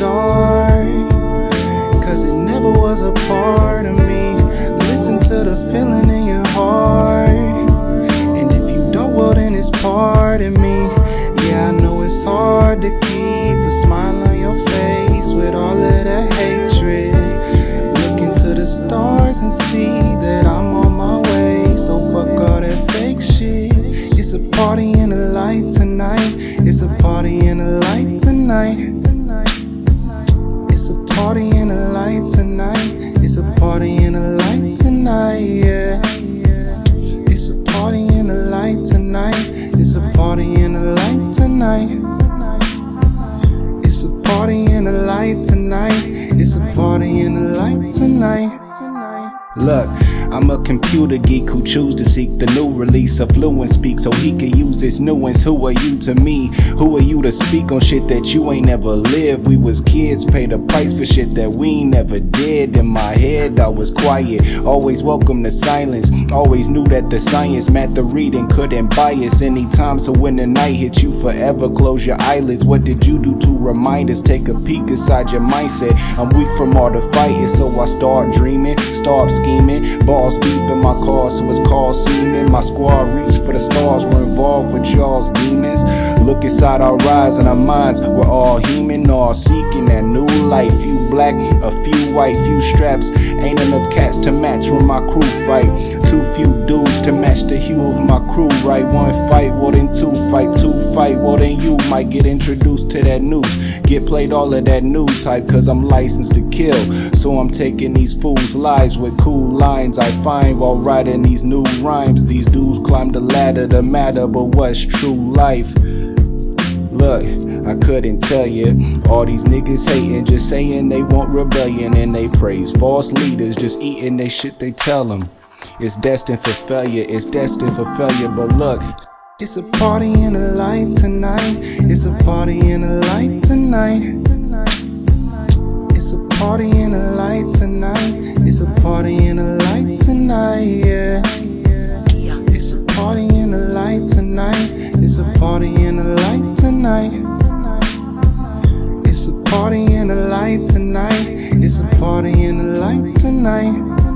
Cause it never was a part of me. Listen to the feeling in your heart And if you don't, well then it's part of me. Yeah, I know it's hard to keep a smile on your face With all of that hatred. Look into the stars and see that I'm on my way. So fuck all that fake shit. It's a party in the light tonight. It's a party in the light tonight. Tonight, yeah. It's a party in the light tonight. It's a party in the light tonight. It's a party in the light tonight. It's a party in the light tonight. Look, I'm a computer geek who choose to seek the new release of fluent speak so he can use his nuance. Who are you to me? Who are you to speak on shit that you ain't never lived? We was kids, paid a price for shit that we never did. In my head, I was quiet, always welcome to silence. Always knew that the science, math, the reading couldn't bias anytime. So when the night hits you forever, close your eyelids. What did you do to remind us? Take a peek inside your mindset. I'm weak from all the fighting, so I start dreaming, start scheming. Balls deep in my car, so it's called seeming. My squad reached for the stars, we're involved with y'all's demons. Look inside our eyes and our minds, we're all human, all seeking life. Few black, a few white, few straps. Ain't enough cats to match when my crew fight. Too few dudes to match the hue of my crew, right? One fight, well then two fight, two fight, well then you might get introduced to that news. Get played all of that news hype, cause I'm licensed to kill. So I'm taking these fools' lives with cool lines I find while writing these new rhymes. These dudes climb the ladder to matter, but what's true life? Look, I couldn't tell you. All these niggas hating, just saying they want rebellion and they praise false leaders, just eating they shit they tell them. It's destined for failure, it's destined for failure, but look. It's a party in the light tonight. It's a party in the light tonight. It's a party in the light tonight. It's a party in the light tonight, yeah. It's a party in the light tonight. It's a party in the light tonight. It's a party in the light tonight. It's a party in the light tonight.